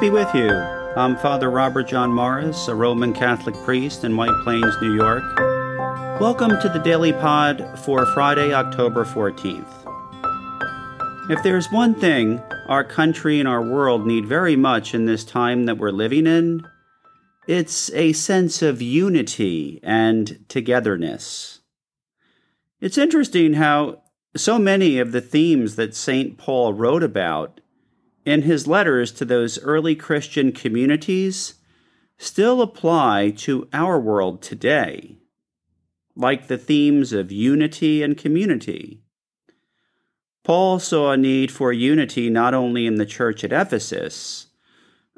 Be with you. I'm Father Robert John Morris, a Roman Catholic priest in White Plains, New York. Welcome to the Daily Pod for Friday, October 14th. If there's one thing our country and our world need very much in this time that we're living in, it's a sense of unity and togetherness. It's interesting how so many of the themes that St. Paul wrote about in his letters to those early Christian communities still apply to our world today, like the themes of unity and community. Paul saw a need for unity not only in the church at Ephesus,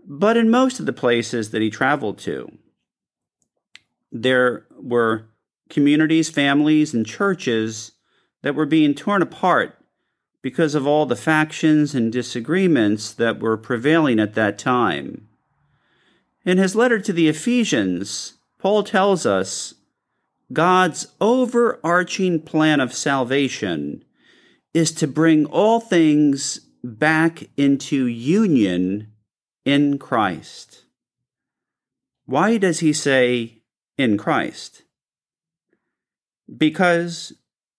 but in most of the places that he traveled to. There were communities, families, and churches that were being torn apart because of all the factions and disagreements that were prevailing at that time. In his letter to the Ephesians, Paul tells us God's overarching plan of salvation is to bring all things back into union in Christ. Why does he say in Christ? Because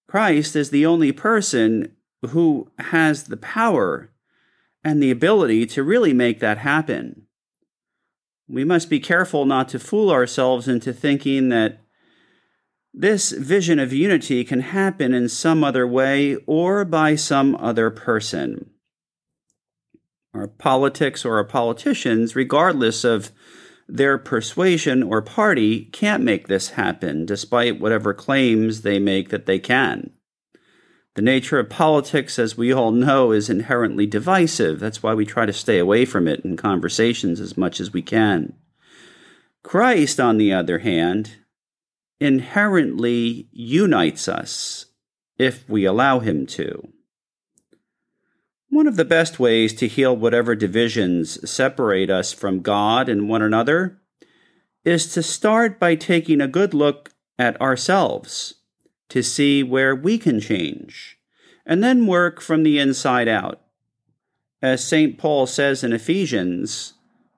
Christ is the only person who has the power and the ability to really make that happen. We must be careful not to fool ourselves into thinking that this vision of unity can happen in some other way or by some other person. Our politics or our politicians, regardless of their persuasion or party, can't make this happen, despite whatever claims they make that they can. The nature of politics, as we all know, is inherently divisive. That's why we try to stay away from it in conversations as much as we can. Christ, on the other hand, inherently unites us if we allow him to. One of the best ways to heal whatever divisions separate us from God and one another is to start by taking a good look at ourselves to see where we can change, and then work from the inside out. As St. Paul says in Ephesians,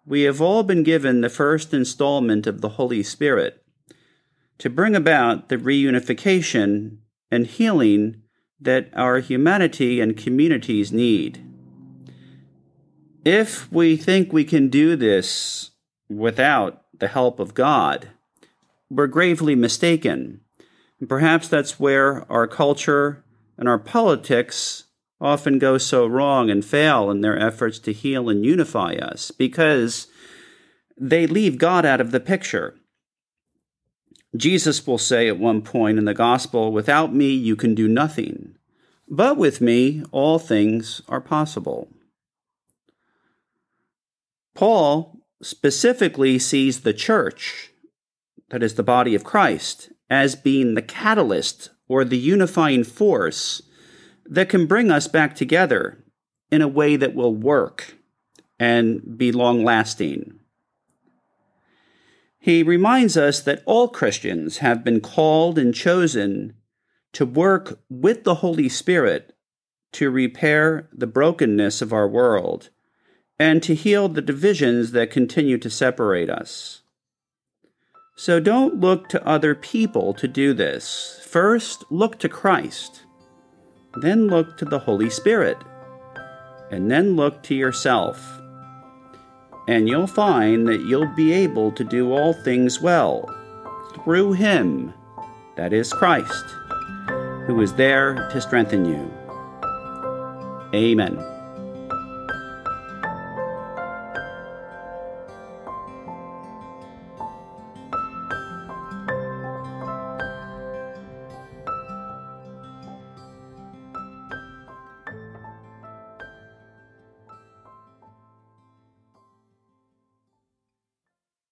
we have all been given the first installment of the Holy Spirit to bring about the reunification and healing that our humanity and communities need. If we think we can do this without the help of God, we're gravely mistaken. And perhaps that's where our culture and our politics often go so wrong and fail in their efforts to heal and unify us because they leave God out of the picture. Jesus will say at one point in the gospel, Without me, you can do nothing, but with me, all things are possible. Paul specifically sees the church, that is the body of Christ, as being the catalyst or the unifying force that can bring us back together in a way that will work and be long lasting. He reminds us that all Christians have been called and chosen to work with the Holy Spirit to repair the brokenness of our world and to heal the divisions that continue to separate us. So don't look to other people to do this. First, look to Christ. Then look to the Holy Spirit. And then look to yourself. And you'll find that you'll be able to do all things well through Him, that is Christ, who is there to strengthen you. Amen.